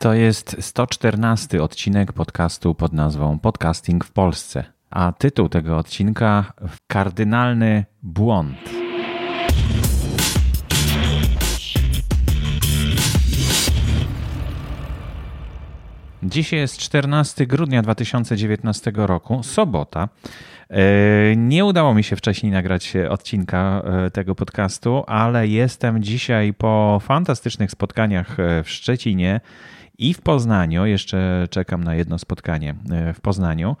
To jest 114 odcinek podcastu pod nazwą Podcasting w Polsce, a tytuł tego odcinka Kardynalny błąd. Dzisiaj jest 14 grudnia 2019 roku, sobota. E, nie udało mi się wcześniej nagrać odcinka e, tego podcastu, ale jestem dzisiaj po fantastycznych spotkaniach e, w Szczecinie i w Poznaniu. Jeszcze czekam na jedno spotkanie w Poznaniu.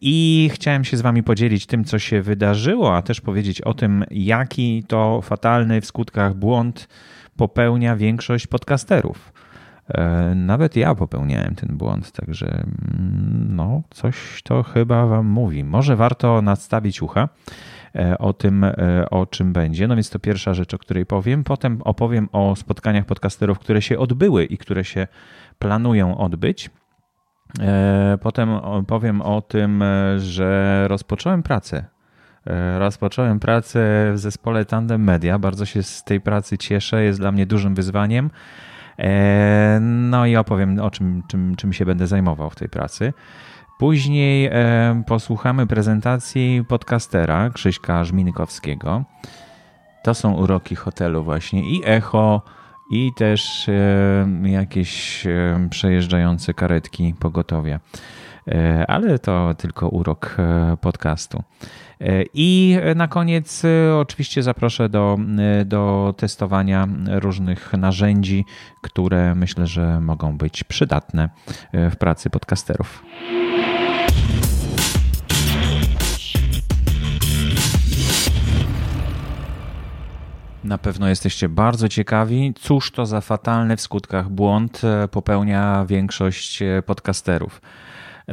I chciałem się z Wami podzielić tym, co się wydarzyło, a też powiedzieć o tym, jaki to fatalny w skutkach błąd popełnia większość podcasterów. E, nawet ja popełniałem ten błąd, także mm, no, coś to chyba Wam mówi. Może warto nadstawić ucha e, o tym, e, o czym będzie. No więc to pierwsza rzecz, o której powiem. Potem opowiem o spotkaniach podcasterów, które się odbyły i które się planują odbyć. Potem powiem o tym, że rozpocząłem pracę. Rozpocząłem pracę w zespole Tandem Media. Bardzo się z tej pracy cieszę. Jest dla mnie dużym wyzwaniem. E, no i opowiem o czym, czym, czym się będę zajmował w tej pracy. Później e, posłuchamy prezentacji podcastera Krzyśka Żminkowskiego. To są uroki hotelu właśnie i echo, i też e, jakieś przejeżdżające karetki pogotowia. Ale to tylko urok podcastu. I na koniec e, oczywiście zaproszę do, e, do testowania różnych narzędzi, które myślę, że mogą być przydatne e, w pracy podcasterów. Na pewno jesteście bardzo ciekawi, cóż to za fatalny w skutkach błąd popełnia większość podcasterów.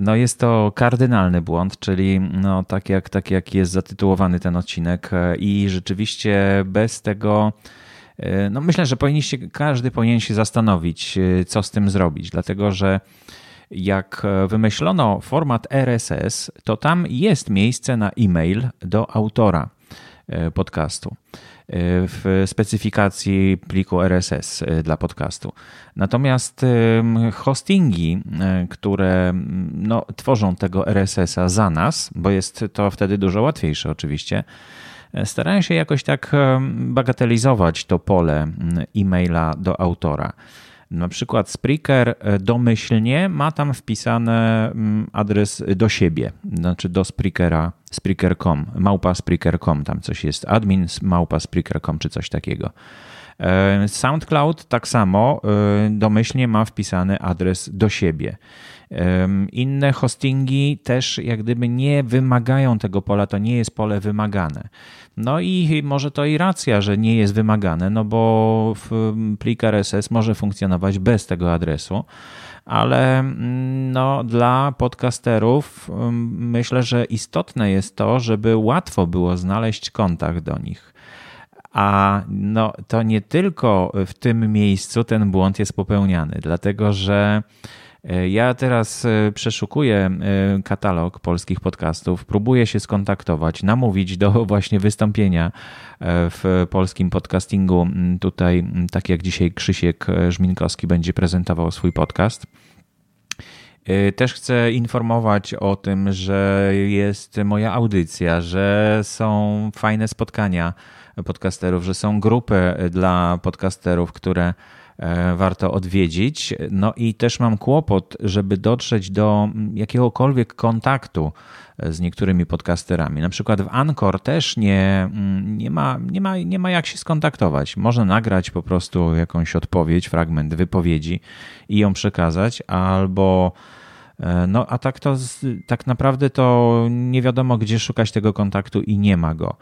No jest to kardynalny błąd, czyli no, tak, jak, tak jak jest zatytułowany ten odcinek e, i rzeczywiście bez tego e, no myślę, że powinniście, każdy powinien się zastanowić, e, co z tym zrobić, dlatego że jak wymyślono format RSS, to tam jest miejsce na e-mail do autora podcastu w specyfikacji pliku RSS e, dla podcastu. Natomiast hostingi, e, które no, tworzą tego RSS-a za nas, bo jest to wtedy dużo łatwiejsze oczywiście, e, starają się jakoś tak bagatelizować to pole e-maila do autora. Na przykład Spreaker e, domyślnie ma tam wpisany mm, adres do siebie, znaczy do Spreakera, Spreaker.com, małpa Spreaker.com, tam coś jest, admin małpa Spreaker.com czy coś takiego. E, SoundCloud tak samo e, domyślnie ma wpisany adres do siebie. Inne hostingi też jak gdyby nie wymagają tego pola, to nie jest pole wymagane. No i może to i racja, że nie jest wymagane, no bo plik RSS może funkcjonować bez tego adresu, ale no, dla podcasterów myślę, że istotne jest to, żeby łatwo było znaleźć kontakt do nich. A no, to nie tylko w tym miejscu ten błąd jest popełniany, dlatego że ja teraz e, przeszukuję e, katalog polskich podcastów, próbuję się skontaktować, namówić do właśnie wystąpienia w polskim podcastingu. Tutaj, tak jak dzisiaj Krzysiek Żminkowski będzie prezentował swój podcast. Też chcę informować o tym, że jest moja audycja, że są fajne spotkania podcasterów, że są grupy dla podcasterów, które E, warto odwiedzić. No i też mam kłopot, żeby dotrzeć do jakiegokolwiek kontaktu e, z niektórymi podcasterami. Na przykład w Anchor też nie, mm, nie, ma, nie, ma, nie ma jak się skontaktować. Można nagrać po prostu jakąś odpowiedź, fragment wypowiedzi i ją przekazać, albo e, no a tak to tak naprawdę to nie wiadomo, gdzie szukać tego kontaktu i nie ma go.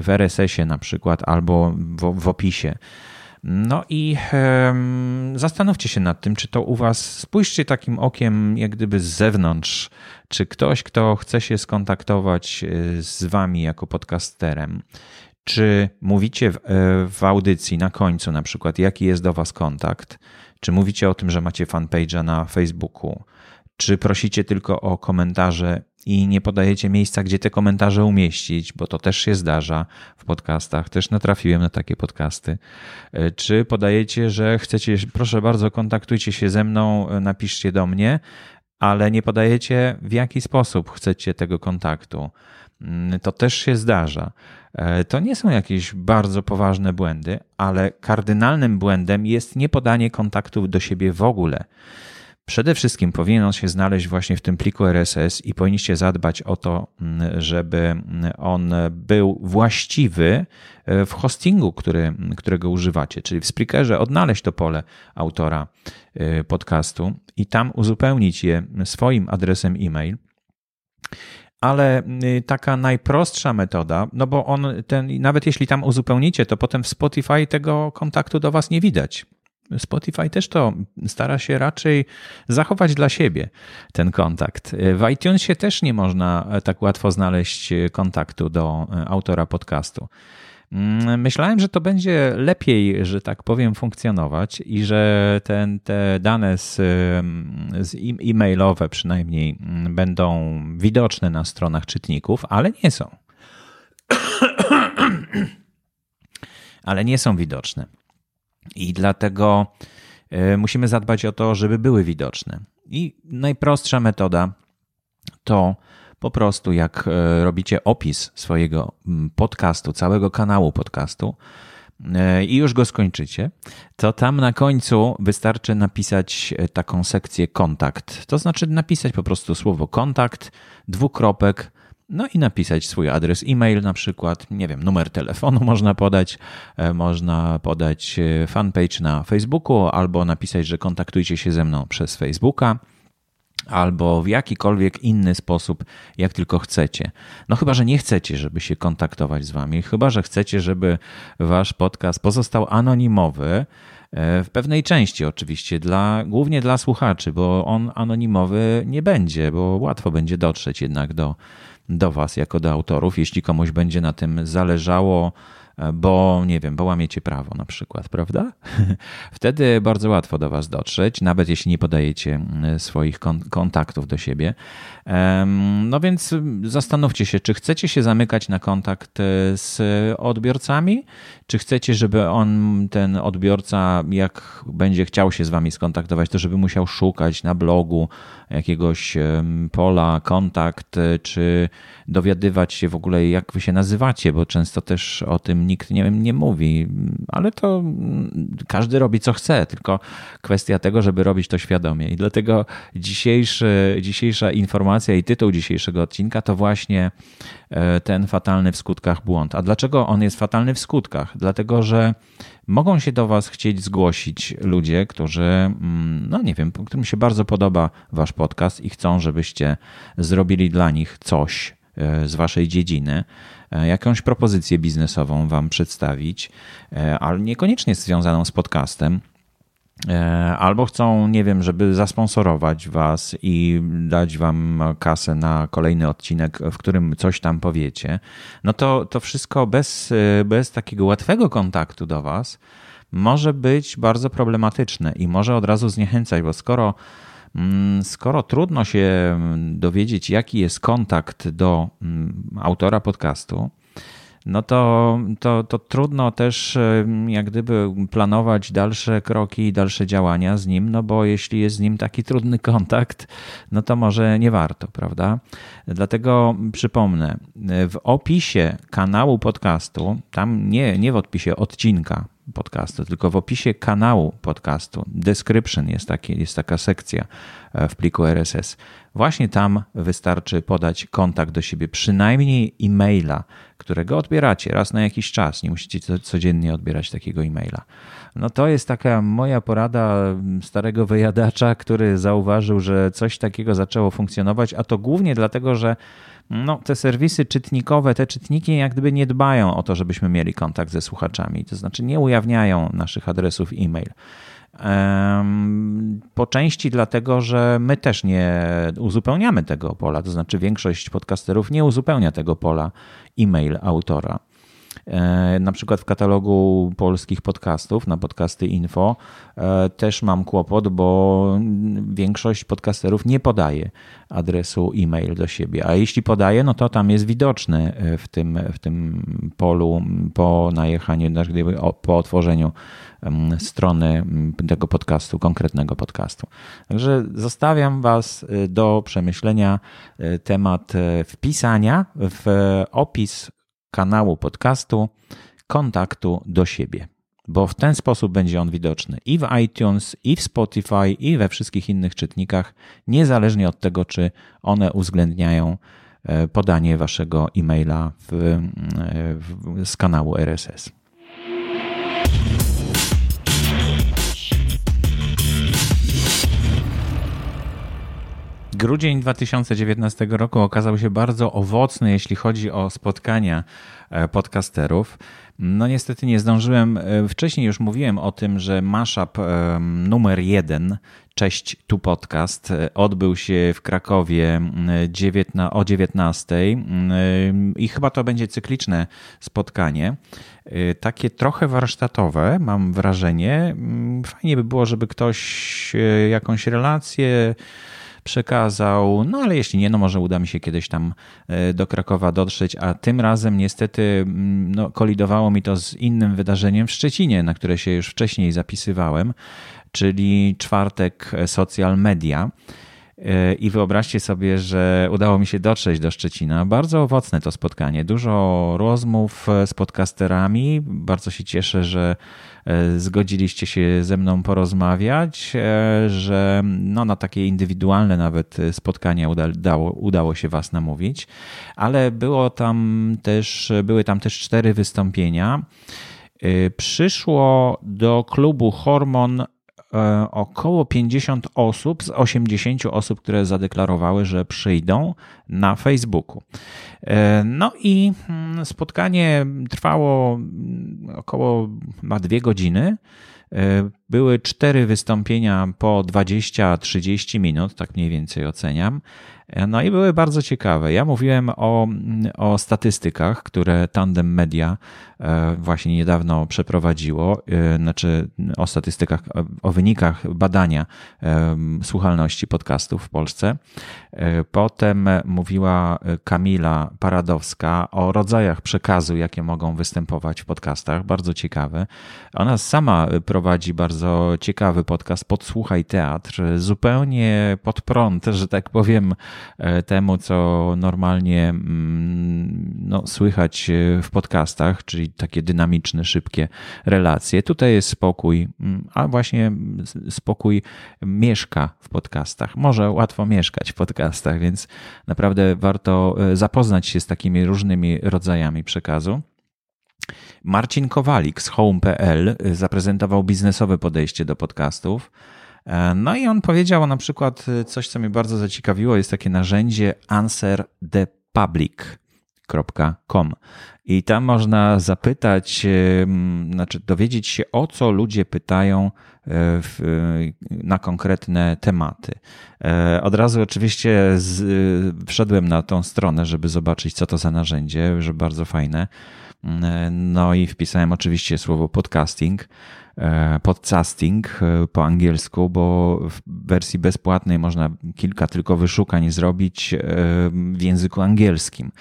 W RSS-ie na przykład albo w, w opisie. No i zastanówcie się nad tym, czy to u Was, spójrzcie takim okiem, jak gdyby z zewnątrz, czy ktoś, kto chce się skontaktować e, z Wami jako podcasterem, czy mówicie w, e, w audycji na końcu na przykład, jaki jest do Was kontakt, czy mówicie o tym, że macie fanpage'a na Facebooku, czy prosicie tylko o komentarze i nie podajecie miejsca, gdzie te komentarze umieścić, bo to też się zdarza w podcastach, też natrafiłem na takie podcasty. E, czy podajecie, że chcecie, proszę bardzo, kontaktujcie się ze mną, e, napiszcie do mnie, ale nie podajecie, w jaki sposób chcecie tego kontaktu. Mm, to też się zdarza. E, to nie są jakieś bardzo poważne błędy, ale kardynalnym błędem jest nie podanie kontaktów do siebie w ogóle. Przede wszystkim powinien on się znaleźć właśnie w tym pliku RSS i powinniście zadbać o to, mm, żeby mm, on był właściwy e, w hostingu, który, którego używacie, czyli w Spreakerze odnaleźć to pole autora e, podcastu i tam uzupełnić je swoim adresem e-mail ale y, taka najprostsza metoda, no bo on ten, nawet jeśli tam uzupełnicie, to potem w Spotify tego kontaktu do Was nie widać. Spotify też to stara się raczej zachować dla siebie ten kontakt. W iTunesie też nie można tak łatwo znaleźć kontaktu do autora podcastu. Mm, myślałem, że to będzie lepiej, że tak powiem, funkcjonować i że ten, te dane z, z e-mailowe przynajmniej mm, będą widoczne na stronach czytników, ale nie są. ale nie są widoczne. I dlatego e, musimy zadbać o to, żeby były widoczne. I najprostsza metoda to po prostu jak e, robicie opis swojego podcastu, całego kanału podcastu e, i już go skończycie, to tam na końcu wystarczy napisać taką sekcję kontakt. To znaczy napisać po prostu słowo kontakt, dwukropek, no i napisać swój adres e-mail, na przykład, nie wiem, numer telefonu można podać, e, można podać e, fanpage na Facebooku, albo napisać, że kontaktujcie się ze mną przez Facebooka albo w jakikolwiek inny sposób, jak tylko chcecie. No chyba, że nie chcecie, żeby się kontaktować z wami, chyba, że chcecie, żeby wasz podcast pozostał anonimowy, e, w pewnej części oczywiście, dla, głównie dla słuchaczy, bo on anonimowy nie będzie, bo łatwo będzie dotrzeć jednak do, do Was jako do autorów, jeśli komuś będzie na tym zależało, bo nie wiem, bo łamiecie prawo na przykład, prawda? Wtedy bardzo łatwo do Was dotrzeć, nawet jeśli nie podajecie swoich kontaktów do siebie. No więc zastanówcie się, czy chcecie się zamykać na kontakt e, z odbiorcami, czy chcecie, żeby on, ten odbiorca, jak będzie chciał się z Wami skontaktować, to żeby musiał szukać na blogu jakiegoś pola, kontakt, e, czy dowiadywać się w ogóle, jak Wy się nazywacie, bo często też o tym nikt nie, nie mówi, ale to każdy robi co chce, tylko kwestia tego, żeby robić to świadomie. I dlatego dzisiejszy, dzisiejsza informacja, i tytuł dzisiejszego odcinka to właśnie e, ten fatalny w skutkach błąd. A dlaczego on jest fatalny w skutkach? Dlatego, że mogą się do Was chcieć zgłosić ludzie, którzy, mm, no nie wiem, którym się bardzo podoba Wasz podcast i chcą, żebyście zrobili dla nich coś e, z Waszej dziedziny jakąś propozycję biznesową Wam przedstawić, ale niekoniecznie związaną z podcastem. E, albo chcą, nie wiem, żeby zasponsorować was i dać wam kasę na kolejny odcinek, w którym coś tam powiecie, no to to wszystko bez, e, bez takiego łatwego kontaktu do was. Może być bardzo problematyczne i może od razu zniechęcać, bo skoro Skoro trudno się dowiedzieć, jaki jest kontakt do mm, autora podcastu, no to, to, to trudno też jak gdyby planować dalsze kroki, dalsze działania z nim, no bo jeśli jest z nim taki trudny kontakt, no to może nie warto, prawda? Dlatego przypomnę, w opisie kanału podcastu, tam nie, nie w opisie odcinka, podcastu, tylko w opisie kanału podcastu, description jest, taki, jest taka sekcja e, w pliku RSS. Właśnie tam wystarczy podać kontakt do siebie, przynajmniej e-maila, którego odbieracie raz na jakiś czas. Nie musicie codziennie odbierać takiego e-maila. No to jest taka moja porada starego wyjadacza, który zauważył, że coś takiego zaczęło funkcjonować, a to głównie dlatego, że no, te serwisy czytnikowe, te czytniki jak gdyby nie dbają o to, żebyśmy mieli kontakt ze słuchaczami, to znaczy nie ujawniają naszych adresów e-mail. Po części dlatego, że my też nie uzupełniamy tego pola, to znaczy większość podcasterów nie uzupełnia tego pola e-mail autora. E, na przykład w katalogu polskich podcastów na podcasty info e, też mam kłopot, bo większość podcasterów nie podaje adresu e-mail do siebie, a jeśli podaje, no to tam jest widoczny e, w tym, w tym polu po najechaniu, znaczy po otworzeniu strony tego podcastu, konkretnego podcastu. Także zostawiam Was do przemyślenia temat wpisania w opis kanału podcastu kontaktu do siebie, bo w ten sposób będzie on widoczny i w iTunes, i w Spotify, i we wszystkich innych czytnikach, niezależnie od tego, czy one uwzględniają e, podanie waszego e-maila w, e, w, z kanału RSS. Grudzień 2019 roku okazał się bardzo owocny, jeśli chodzi o spotkania e, podcasterów. No niestety nie zdążyłem. E, wcześniej już mówiłem o tym, że mashup e, numer jeden, Cześć tu podcast, odbył się w Krakowie o 19 i chyba to będzie cykliczne spotkanie. Takie trochę warsztatowe, mam wrażenie. Fajnie by było, żeby ktoś jakąś relację przekazał. No ale jeśli nie, no może uda mi się kiedyś tam e, do Krakowa dotrzeć, a tym razem niestety mm, no, kolidowało mi to z innym wydarzeniem w Szczecinie, na które się już wcześniej zapisywałem, czyli czwartek e, social media. E, I wyobraźcie sobie, że udało mi się dotrzeć do Szczecina. Bardzo owocne to spotkanie. Dużo rozmów z podcasterami. Bardzo się cieszę, że E, zgodziliście się ze mną porozmawiać, e, że no, na takie indywidualne nawet spotkania udało, udało się Was namówić, ale było tam też, były tam też cztery wystąpienia. E, przyszło do klubu Hormon E, około 50 osób z 80 osób, które zadeklarowały, że przyjdą na Facebooku. E, no i mm, spotkanie trwało mm, około ma dwie godziny. E, były cztery wystąpienia po 20-30 minut, tak mniej więcej oceniam. No i były bardzo ciekawe. Ja mówiłem o, o statystykach, które Tandem Media e, właśnie niedawno przeprowadziło, e, znaczy o statystykach, o wynikach badania e, słuchalności podcastów w Polsce. Potem mówiła Kamila Paradowska o rodzajach przekazu, jakie mogą występować w podcastach. Bardzo ciekawe. Ona sama prowadzi bardzo ciekawy podcast Podsłuchaj Teatr, zupełnie pod prąd, że tak powiem, temu, co normalnie mm, no, słychać w podcastach, czyli takie dynamiczne, szybkie relacje. Tutaj jest spokój, mm, a właśnie spokój mieszka w podcastach. Może łatwo mieszkać w podcastach, więc naprawdę warto e, zapoznać się z takimi różnymi rodzajami przekazu. Marcin Kowalik z home.pl zaprezentował biznesowe podejście do podcastów. E, no i on powiedział na przykład e, coś, co mnie bardzo zaciekawiło, jest takie narzędzie answerthepublic.com i tam można zapytać, e, znaczy dowiedzieć się o co ludzie pytają w, na konkretne tematy. Od razu oczywiście z, wszedłem na tą stronę, żeby zobaczyć co to za narzędzie, że bardzo fajne. No i wpisałem oczywiście słowo podcasting. E, podcasting e, po angielsku, bo w wersji bezpłatnej można kilka tylko wyszukań zrobić e, w języku angielskim.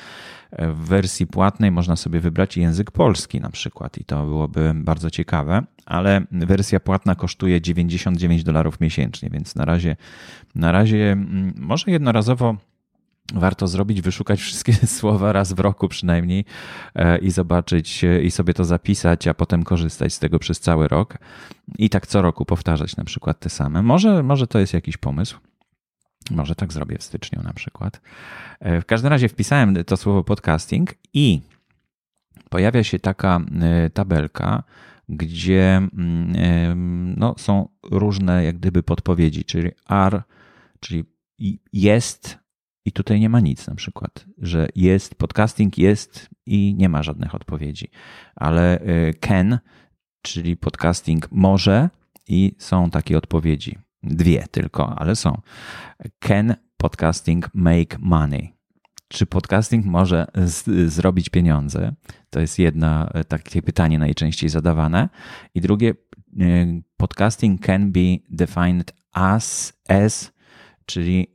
W wersji płatnej można sobie wybrać język polski na przykład i to byłoby bardzo ciekawe, ale wersja płatna kosztuje 99 dolarów miesięcznie, więc na razie, na razie mm, może jednorazowo warto zrobić, wyszukać wszystkie słowa raz w roku przynajmniej e, i zobaczyć e, i sobie to zapisać, a potem korzystać z tego przez cały rok i tak co roku powtarzać na przykład te same. Może, może to jest jakiś pomysł. Może tak zrobię w styczniu na przykład. E, w każdym razie wpisałem to słowo podcasting i pojawia się taka tabelka, gdzie mm, no, są różne jak gdyby podpowiedzi, czyli are, czyli jest, i tutaj nie ma nic na przykład, że jest, podcasting jest i nie ma żadnych odpowiedzi. Ale y, can, czyli podcasting może i są takie odpowiedzi. Dwie tylko, ale są. Can podcasting make money? czy podcasting może z, zrobić pieniądze? To jest jedno takie pytanie najczęściej zadawane. I drugie, podcasting can be defined as, as czyli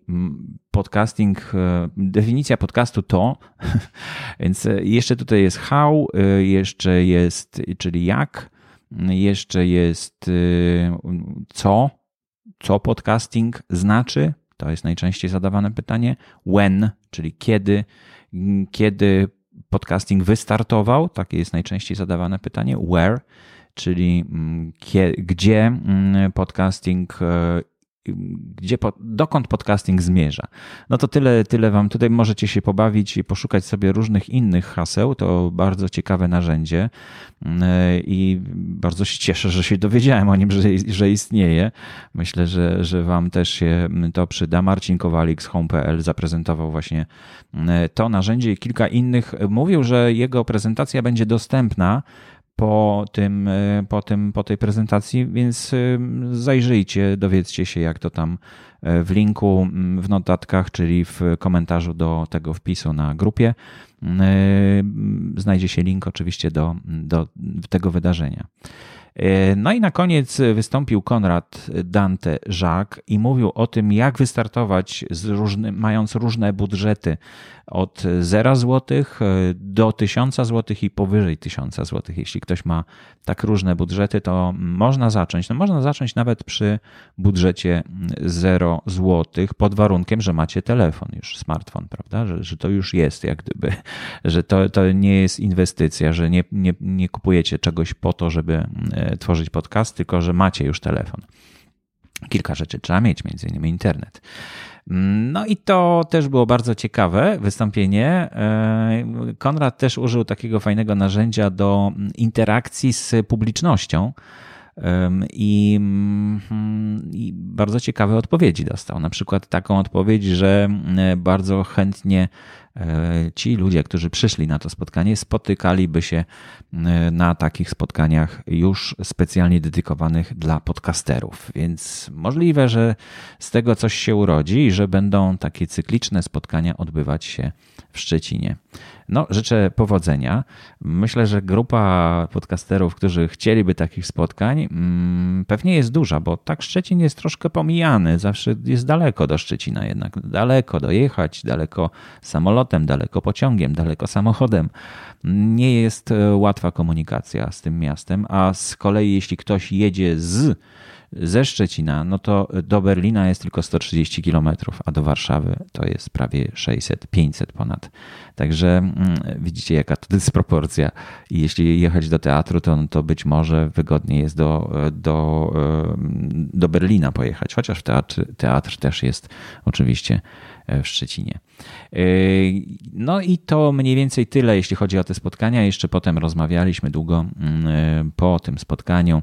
podcasting, definicja podcastu to, więc jeszcze tutaj jest how, jeszcze jest, czyli jak, jeszcze jest co, co podcasting znaczy, to jest najczęściej zadawane pytanie. When, czyli kiedy, kiedy podcasting wystartował, takie jest najczęściej zadawane pytanie. Where, czyli gdzie podcasting e, gdzie, dokąd podcasting zmierza. No to tyle, tyle wam tutaj możecie się pobawić i poszukać sobie różnych innych haseł. To bardzo ciekawe narzędzie mm, i bardzo się cieszę, że się dowiedziałem o nim, że, że istnieje. Myślę, że, że wam też się to przyda. Marcin Kowalik z home.pl zaprezentował właśnie mm, to narzędzie i kilka innych. Mówił, że jego prezentacja będzie dostępna po, tym, e, po, tym, po tej prezentacji, więc e, zajrzyjcie, dowiedzcie się, jak to tam e, w linku w notatkach, czyli w komentarzu do tego wpisu na grupie. Znajdzie się link oczywiście do, do tego wydarzenia. No i na koniec wystąpił Konrad Dante Jacques i mówił o tym, jak wystartować różny, mając różne budżety od 0 zł do 1000 zł i powyżej 1000 zł. Jeśli ktoś ma tak różne budżety, to można zacząć. No można zacząć nawet przy budżecie 0 zł, pod warunkiem, że macie telefon już, smartfon, prawda? Że, że to już jest, jak gdyby, że to, to nie jest inwestycja, że nie, nie, nie kupujecie czegoś po to, żeby e, tworzyć podcast, tylko że macie już telefon. Kilka rzeczy trzeba mieć, między innymi internet. No i to też było bardzo ciekawe wystąpienie. E, Konrad też użył takiego fajnego narzędzia do interakcji z publicznością. I, mm, I, bardzo ciekawe odpowiedzi dostał. Na przykład taką odpowiedź, że e, bardzo chętnie ci ludzie, którzy przyszli na to spotkanie, spotykaliby się e, na takich spotkaniach już specjalnie dedykowanych dla podcasterów. Więc możliwe, że z tego coś się urodzi i że będą takie cykliczne spotkania odbywać się w Szczecinie. No, życzę powodzenia. Myślę, że grupa podcasterów, którzy chcieliby takich spotkań, mm, pewnie jest duża, bo tak Szczecin jest troszkę pomijany. Zawsze jest daleko do Szczecina, jednak daleko dojechać, daleko samolotem, daleko pociągiem, daleko samochodem. Nie jest e, łatwa komunikacja z tym miastem, a z kolei, jeśli ktoś jedzie z ze Szczecina, no to do Berlina jest tylko 130 km, a do Warszawy to jest prawie 600, 500 ponad. Także mm, widzicie, jaka to dysproporcja. I jeśli jechać do teatru, to, to być może wygodniej jest do, do, do Berlina pojechać, chociaż teatr, teatr też jest oczywiście E, w Szczecinie. E, no i to mniej więcej tyle, jeśli chodzi o te spotkania. Jeszcze potem rozmawialiśmy długo mm, e, po tym spotkaniu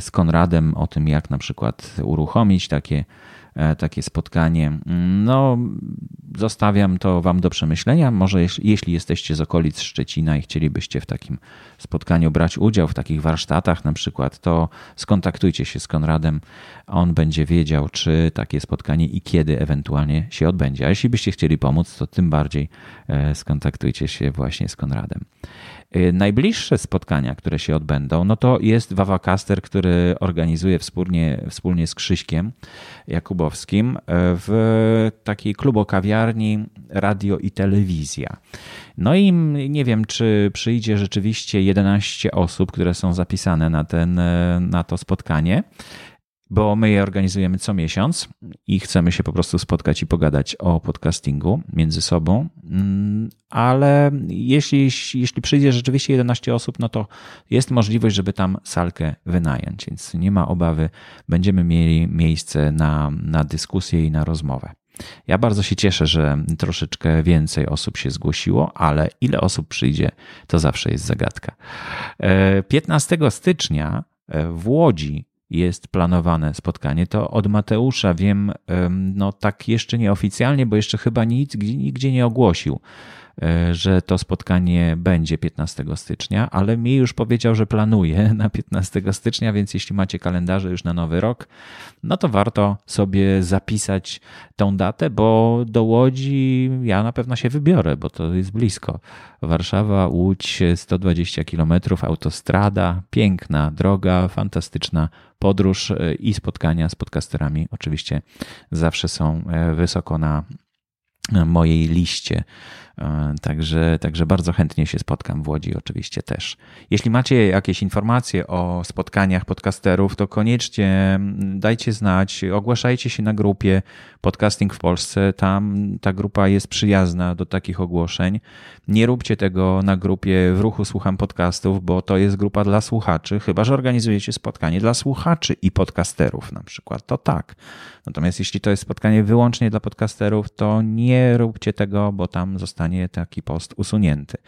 z Konradem o tym, jak na przykład uruchomić takie E, takie spotkanie. No, zostawiam to Wam do przemyślenia. Może jeśli jesteście z okolic Szczecina i chcielibyście w takim spotkaniu brać udział, w takich warsztatach na przykład, to skontaktujcie się z Konradem. On będzie wiedział, czy takie spotkanie i kiedy ewentualnie się odbędzie. A jeśli byście chcieli pomóc, to tym bardziej e, skontaktujcie się właśnie z Konradem. Y, najbliższe spotkania, które się odbędą, no to jest Wawacaster, który organizuje wspólnie, wspólnie z Krzyśkiem Jakubowskim y, w takiej klubokawiarni Radio i Telewizja. No i nie wiem, czy przyjdzie rzeczywiście 11 osób, które są zapisane na, ten, y, na to spotkanie bo my je organizujemy co miesiąc i chcemy się po prostu spotkać i pogadać o podcastingu między sobą. Mm, ale jeśli, jeśli przyjdzie rzeczywiście 11 osób, no to jest możliwość, żeby tam salkę wynająć, więc nie ma obawy, będziemy mieli miejsce na, na dyskusję i na rozmowę. Ja bardzo się cieszę, że troszeczkę więcej osób się zgłosiło, ale ile osób przyjdzie, to zawsze jest zagadka. 15 e, stycznia e, w Łodzi jest planowane spotkanie. To od Mateusza wiem, no tak jeszcze nieoficjalnie, bo jeszcze chyba nic nigdzie nie ogłosił. E, że to spotkanie będzie 15 stycznia, ale mi już powiedział, że planuje na 15 stycznia, więc jeśli macie kalendarze już na nowy rok, no to warto sobie zapisać tą datę, bo do Łodzi ja na pewno się wybiorę, bo to jest blisko. Warszawa, Łódź, 120 km, autostrada, piękna droga, fantastyczna podróż e, i spotkania z podcasterami oczywiście zawsze są e, wysoko na mojej liście także, także bardzo chętnie się spotkam w Łodzi, oczywiście też. Jeśli macie jakieś informacje o spotkaniach podcasterów, to koniecznie dajcie znać, ogłaszajcie się na grupie Podcasting w Polsce. Tam ta grupa jest przyjazna do takich ogłoszeń. Nie róbcie tego na grupie w ruchu Słucham Podcastów, bo to jest grupa dla słuchaczy, chyba że organizujecie spotkanie dla słuchaczy i podcasterów na przykład. To tak. Natomiast jeśli to jest spotkanie wyłącznie dla podcasterów, to nie róbcie tego, bo tam zostanie taki post usunięty.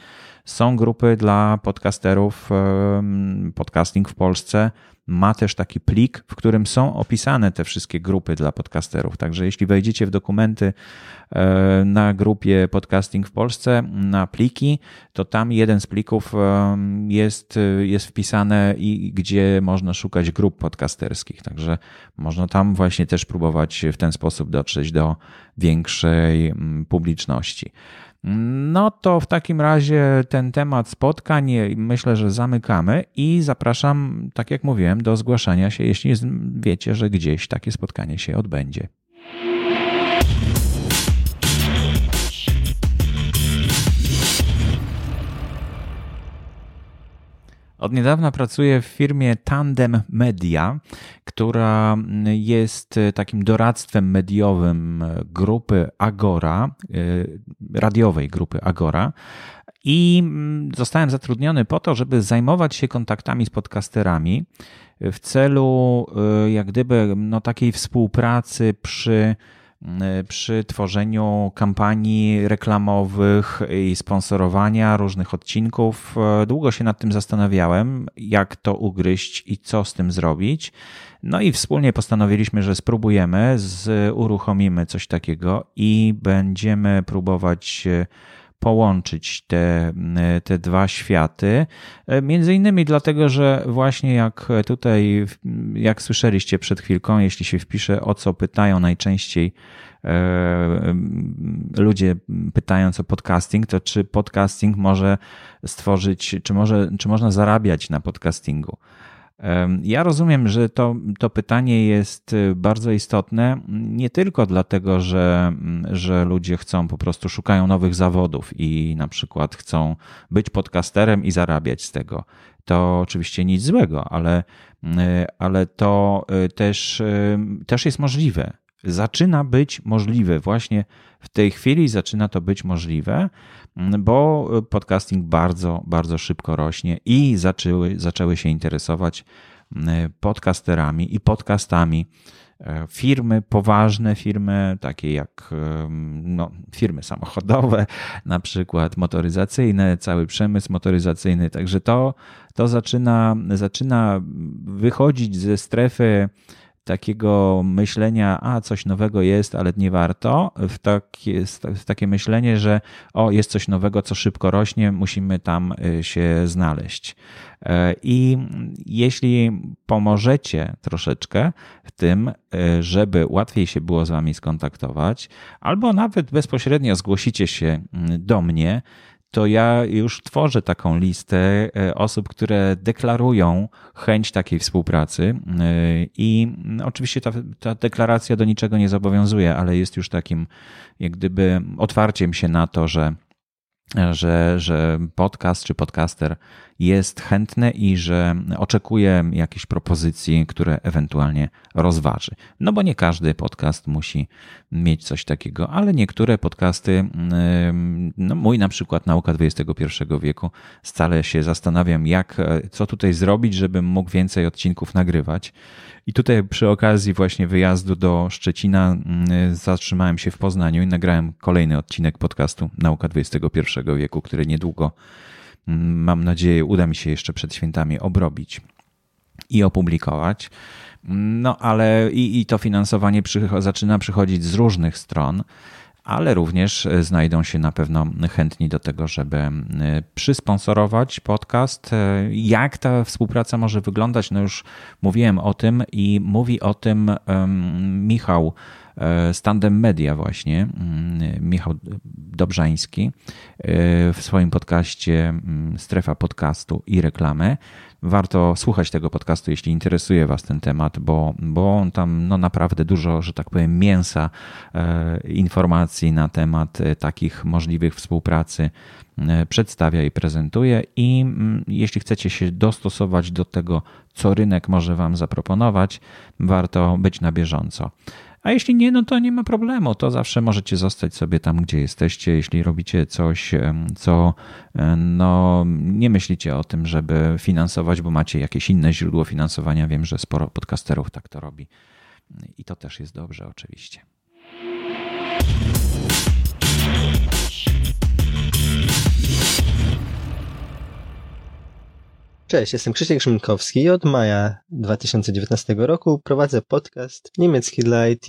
Są grupy dla podcasterów, podcasting w Polsce ma też taki plik, w którym są opisane te wszystkie grupy dla podcasterów. Także jeśli wejdziecie w dokumenty e, na grupie Podcasting w Polsce, na pliki, to tam jeden z plików jest, jest wpisane i gdzie można szukać grup podcasterskich. Także można tam właśnie też próbować w ten sposób dotrzeć do większej mm, publiczności. No to w takim razie ten temat spotkań myślę, że zamykamy i zapraszam, tak jak mówiłem, do zgłaszania się, jeśli wiecie, że gdzieś takie spotkanie się odbędzie. Od niedawna pracuję w firmie Tandem Media, która jest takim doradztwem mediowym grupy Agora, e, radiowej grupy Agora. I zostałem zatrudniony po to, żeby zajmować się kontaktami z podcasterami w celu e, jak gdyby no, takiej współpracy przy przy tworzeniu kampanii reklamowych i sponsorowania różnych odcinków. Y, długo się nad tym zastanawiałem, jak to ugryźć i co z tym zrobić. No i wspólnie postanowiliśmy, że spróbujemy, z, uruchomimy coś takiego i będziemy próbować y, połączyć te, te dwa światy. Między innymi dlatego, że właśnie jak tutaj, jak słyszeliście przed chwilką, jeśli się wpisze, o co pytają najczęściej e, ludzie pytając o podcasting, to czy podcasting może stworzyć, czy, może, czy można zarabiać na podcastingu? Ja rozumiem, że to, to pytanie jest y, bardzo istotne nie tylko dlatego, że, że ludzie chcą po prostu szukają nowych zawodów i na przykład chcą być podcasterem i zarabiać z tego. To oczywiście nic złego, ale, y, ale to y, też, też jest możliwe. Zaczyna być możliwe. Właśnie w tej chwili zaczyna to być możliwe, bo podcasting bardzo, bardzo szybko rośnie i zaczęły, zaczęły się interesować podcasterami i podcastami e, firmy, poważne firmy, takie jak no, firmy samochodowe, na przykład motoryzacyjne, cały przemysł motoryzacyjny. Także to, to zaczyna, zaczyna wychodzić ze strefy takiego myślenia, a coś nowego jest, ale nie warto, w takie, w takie myślenie, że o, jest coś nowego, co szybko rośnie, musimy tam y, się znaleźć. E, I jeśli pomożecie troszeczkę w tym, y, żeby łatwiej się było z Wami skontaktować, albo nawet bezpośrednio zgłosicie się mm, do mnie, to ja już tworzę taką listę e, osób, które deklarują chęć takiej współpracy. E, i oczywiście ta, ta deklaracja do niczego nie zobowiązuje, ale jest już takim jak gdyby otwarciem się na to, że że, że podcast czy podcaster jest chętny i że oczekuje jakichś propozycji, które ewentualnie rozważy. No bo nie każdy podcast musi mieć coś takiego, ale niektóre podcasty, no mój na przykład Nauka XXI wieku, stale się zastanawiam, jak, co tutaj zrobić, żebym mógł więcej odcinków nagrywać. I tutaj przy okazji właśnie wyjazdu do Szczecina zatrzymałem się w Poznaniu i nagrałem kolejny odcinek podcastu Nauka XXI wieku, który niedługo, mam nadzieję, uda mi się jeszcze przed świętami obrobić i opublikować. No ale i, i to finansowanie zaczyna przychodzić z różnych stron. ale również znajdą się na pewno chętni do tego, żeby przysponsorować podcast. Jak ta współpraca może wyglądać? No już mówiłem o tym i mówi o tym Michał Standem Media właśnie, mm, Michał Dobrzański w swoim podcaście mm, Strefa Podcastu i Reklamy warto słuchać tego podcastu, jeśli interesuje Was ten temat, bo, bo on tam no, naprawdę dużo, że tak powiem, mięsa e, informacji na temat e, takich możliwych współpracy e, przedstawia i prezentuje. I mm, jeśli chcecie się dostosować do tego, co rynek może Wam zaproponować, warto być na bieżąco. A jeśli nie, no to nie ma problemu. To zawsze możecie zostać sobie tam, gdzie jesteście. Jeśli robicie coś, co no, nie myślicie o tym, żeby finansować, bo macie jakieś inne źródło finansowania. Wiem, że sporo podcasterów tak to robi. I to też jest dobrze, oczywiście. Cześć, jestem Krzysiek Szymkowski i od maja 2019 roku prowadzę podcast niemiecki dla IT.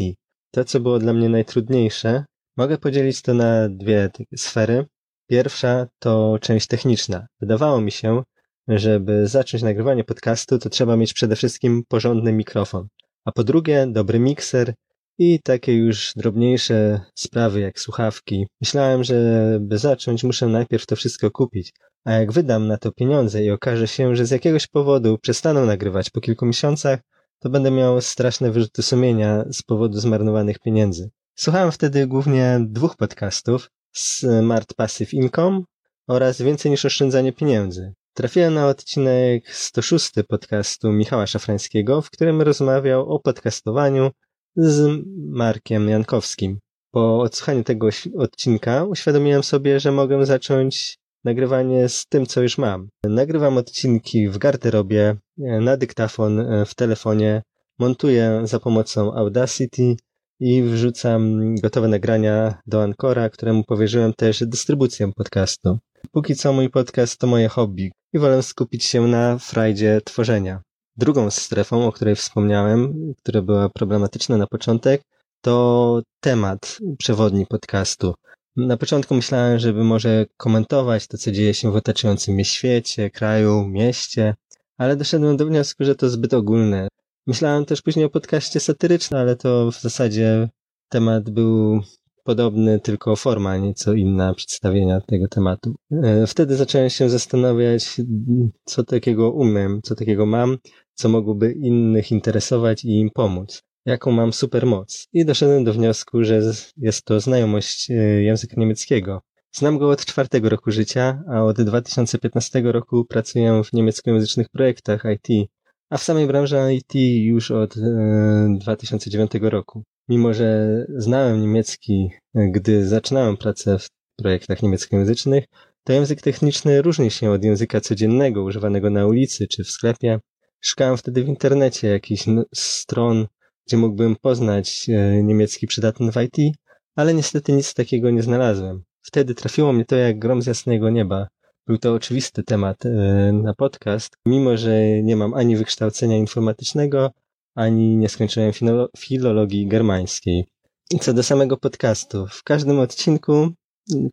To, co było dla mnie najtrudniejsze, mogę podzielić to na dwie sfery. Pierwsza to część techniczna. Wydawało mi się, żeby zacząć nagrywanie podcastu, to trzeba mieć przede wszystkim porządny mikrofon. A po drugie, dobry mikser i takie już drobniejsze sprawy jak słuchawki. Myślałem, że by zacząć, muszę najpierw to wszystko kupić. A jak wydam na to pieniądze i okaże się, że z jakiegoś powodu przestaną nagrywać po kilku miesiącach, to będę miał straszne wyrzuty sumienia z powodu zmarnowanych pieniędzy. Słuchałem wtedy głównie dwóch podcastów, Smart Passive Income oraz Więcej niż oszczędzanie pieniędzy. Trafiłem na odcinek 106 podcastu Michała Szafrańskiego, w którym rozmawiał o podcastowaniu z Markiem Jankowskim. Po odsłuchaniu tego odcinka uświadomiłem sobie, że mogę zacząć nagrywanie z tym, co już mam. Nagrywam odcinki w garderobie, na dyktafon e, w telefonie, montuję za pomocą Audacity i wrzucam gotowe nagrania do Ancora, któremu powierzyłem też dystrybucję podcastu. Póki co mój podcast to moje hobby i wolę skupić się na frajdzie tworzenia. Drugą strefą, o której wspomniałem, która była problematyczna na początek, to temat przewodni podcastu. Na początku myślałem, żeby może komentować to, co dzieje się w otaczającym mnie świecie, kraju, mieście, ale doszedłem do wniosku, że to zbyt ogólne. Myślałem też później o podcaście satyrycznym, ale to w zasadzie temat był podobny, tylko forma, nieco inna przedstawienia tego tematu. E, wtedy zacząłem się zastanawiać, co takiego umiem, co takiego mam, co mogłoby innych interesować i im pomóc jaką mam supermoc. I doszedłem do wniosku, że jest to znajomość e, języka niemieckiego. Znam go od czwartego roku życia, a od 2015 roku pracuję w niemieckojęzycznych projektach IT, a w samej branży IT już od 2009 e, roku. Mimo, że znałem niemiecki, gdy zaczynałem pracę w projektach niemieckojęzycznych, to język techniczny różni się od języka codziennego używanego na ulicy czy w sklepie. Szukałem wtedy w internecie jakichś stron gdzie mógłbym poznać e, niemiecki przydatny w IT, ale niestety nic takiego nie znalazłem. Wtedy trafiło mnie to jak grom z jasnego nieba. Był to oczywisty temat e, na podcast, mimo że nie mam ani wykształcenia informatycznego, ani nie skończyłem filologii germańskiej. Co do samego podcastu, w każdym odcinku,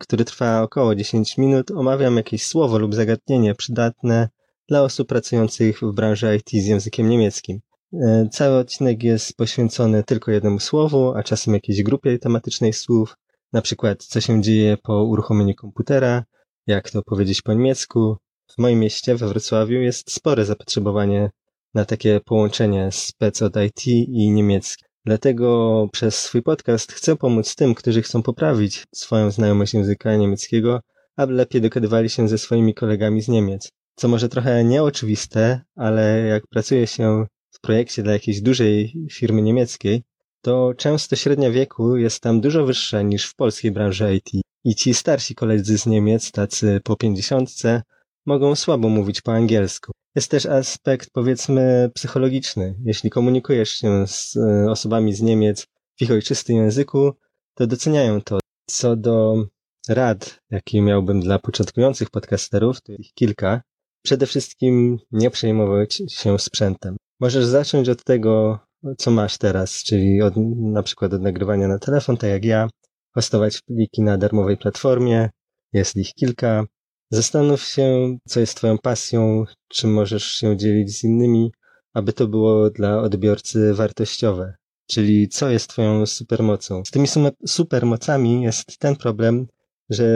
który trwa około 10 minut, omawiam jakieś słowo lub zagadnienie przydatne dla osób pracujących w branży IT z językiem niemieckim. E, cały odcinek jest poświęcony tylko jednemu słowu, a czasem jakiejś grupie tematycznej słów, na przykład co się dzieje po uruchomieniu komputera, jak to powiedzieć po niemiecku. W moim mieście, we Wrocławiu, jest spore zapotrzebowanie na takie połączenie spec od IT i niemiecki. Dlatego przez swój podcast chcę pomóc tym, którzy chcą poprawić swoją znajomość języka niemieckiego, aby lepiej dogadywali się ze swoimi kolegami z Niemiec. Co może trochę nieoczywiste, ale jak pracuje się w projekcie dla jakiejś dużej firmy niemieckiej, to często średnia wieku jest tam dużo wyższa niż w polskiej branży IT. I ci starsi koledzy z Niemiec, tacy po pięćdziesiątce, mogą słabo mówić po angielsku. Jest też aspekt, powiedzmy, psychologiczny. Jeśli komunikujesz się z e, osobami z Niemiec w ich ojczystym języku, to doceniają to. Co do rad, jakie miałbym dla początkujących podcasterów, to ich kilka. Przede wszystkim nie przejmować się sprzętem. Możesz zacząć od tego, co masz teraz, czyli od, na przykład od nagrywania na telefon, tak jak ja, hostować pliki na darmowej platformie. Jest ich kilka. Zastanów się, co jest Twoją pasją, czym możesz się dzielić z innymi, aby to było dla odbiorcy wartościowe. Czyli co jest Twoją supermocą. Z tymi supermocami jest ten problem, że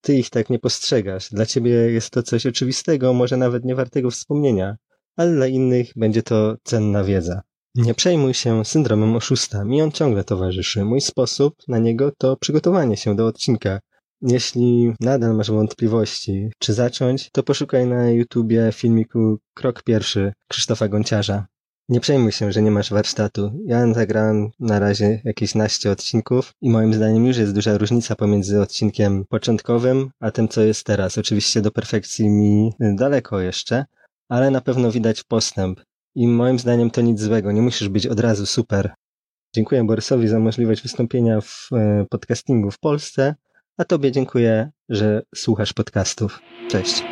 Ty ich tak nie postrzegasz. Dla Ciebie jest to coś oczywistego, może nawet nie wartego wspomnienia, ale dla innych będzie to cenna wiedza. Nie przejmuj się syndromem oszusta, mi on ciągle towarzyszy. Mój sposób na niego to przygotowanie się do odcinka. Jeśli nadal masz wątpliwości, czy zacząć, to poszukaj na YouTubie filmiku Krok Pierwszy Krzysztofa Gonciarza. Nie przejmuj się, że nie masz warsztatu. Ja nagrałem na razie jakieś naście odcinków i moim zdaniem już jest duża różnica pomiędzy odcinkiem początkowym, a tym, co jest teraz. Oczywiście do perfekcji mi daleko jeszcze, ale na pewno widać postęp. I moim zdaniem to nic złego, nie musisz być od razu super. Dziękuję Borysowi za możliwość wystąpienia w e, podcastingu w Polsce, a Tobie dziękuję, że słuchasz podcastów. Cześć.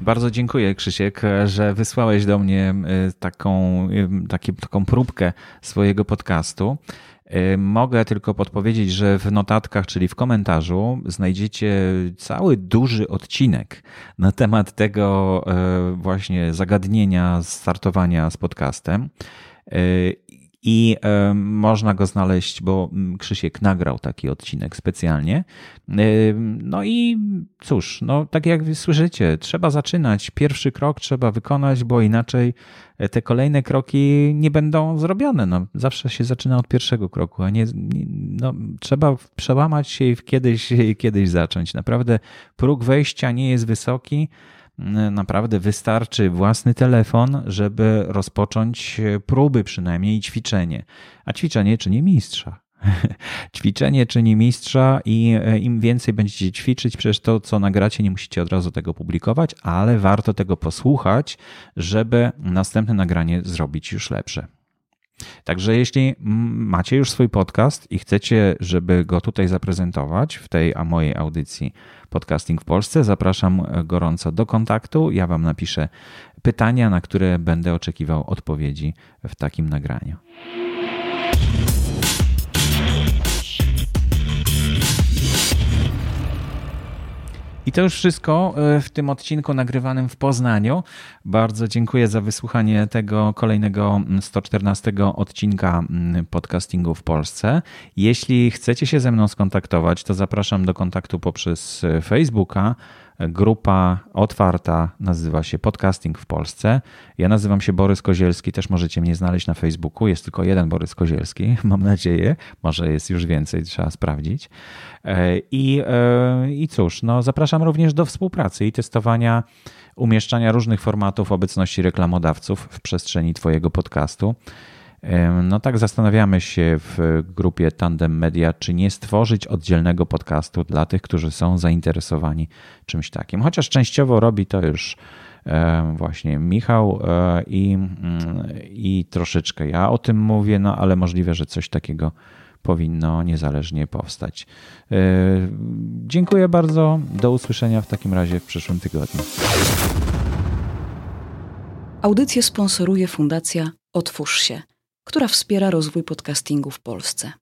Bardzo dziękuję, Krzysiek, że wysłałeś do mnie e, taką, e, taki, taką próbkę swojego podcastu. Y, mogę tylko podpowiedzieć, że w notatkach, czyli w komentarzu, znajdziecie cały duży odcinek na temat tego y, właśnie zagadnienia startowania z podcastem. I można go znaleźć, bo mm, Krzysiek nagrał taki odcinek specjalnie. No i cóż, no tak jak słyszycie, trzeba zaczynać. Pierwszy krok trzeba wykonać, bo inaczej e, te kolejne kroki nie będą zrobione. No, zawsze się zaczyna od pierwszego kroku, a nie, no, trzeba przełamać się i kiedyś, kiedyś zacząć. Naprawdę próg wejścia nie jest wysoki naprawdę wystarczy własny telefon, żeby rozpocząć próby przynajmniej i ćwiczenie. A ćwiczenie czyni mistrza. Ćwiczenie czyni mistrza i e, im więcej będziecie ćwiczyć, przecież to, co nagracie, nie musicie od razu tego publikować, ale warto tego posłuchać, żeby następne nagranie zrobić już lepsze. Także jeśli macie już swój podcast i chcecie, żeby go tutaj zaprezentować w tej a mojej audycji Podcasting w Polsce, zapraszam gorąco do kontaktu. Ja Wam napiszę pytania, na które będę oczekiwał odpowiedzi w takim nagraniu. I to już wszystko e, w tym odcinku nagrywanym w Poznaniu. Bardzo dziękuję za wysłuchanie tego kolejnego 114 mm, odcinka mm, podcastingu w Polsce. Jeśli chcecie się ze mną skontaktować, to zapraszam do kontaktu poprzez e, Facebooka Grupa otwarta nazywa się Podcasting w Polsce. Ja nazywam się Borys Kozielski, też możecie mnie znaleźć na Facebooku. Jest tylko jeden Borys Kozielski, mam nadzieję. Może jest już więcej, trzeba sprawdzić. E, I, e, i cóż, no zapraszam również do współpracy i testowania umieszczania różnych formatów obecności reklamodawców w przestrzeni Twojego podcastu. No tak zastanawiamy się w grupie Tandem Media, czy nie stworzyć oddzielnego podcastu dla tych, którzy są zainteresowani czymś takim. Chociaż częściowo robi to już właśnie Michał e, i, mm, i troszeczkę ja o tym mówię, no ale możliwe, że coś takiego powinno niezależnie powstać. E, dziękuję bardzo. Do usłyszenia w takim razie w przyszłym tygodniu. Audycję sponsoruje Fundacja Otwórz się która wspiera rozwój podcastingu w Polsce.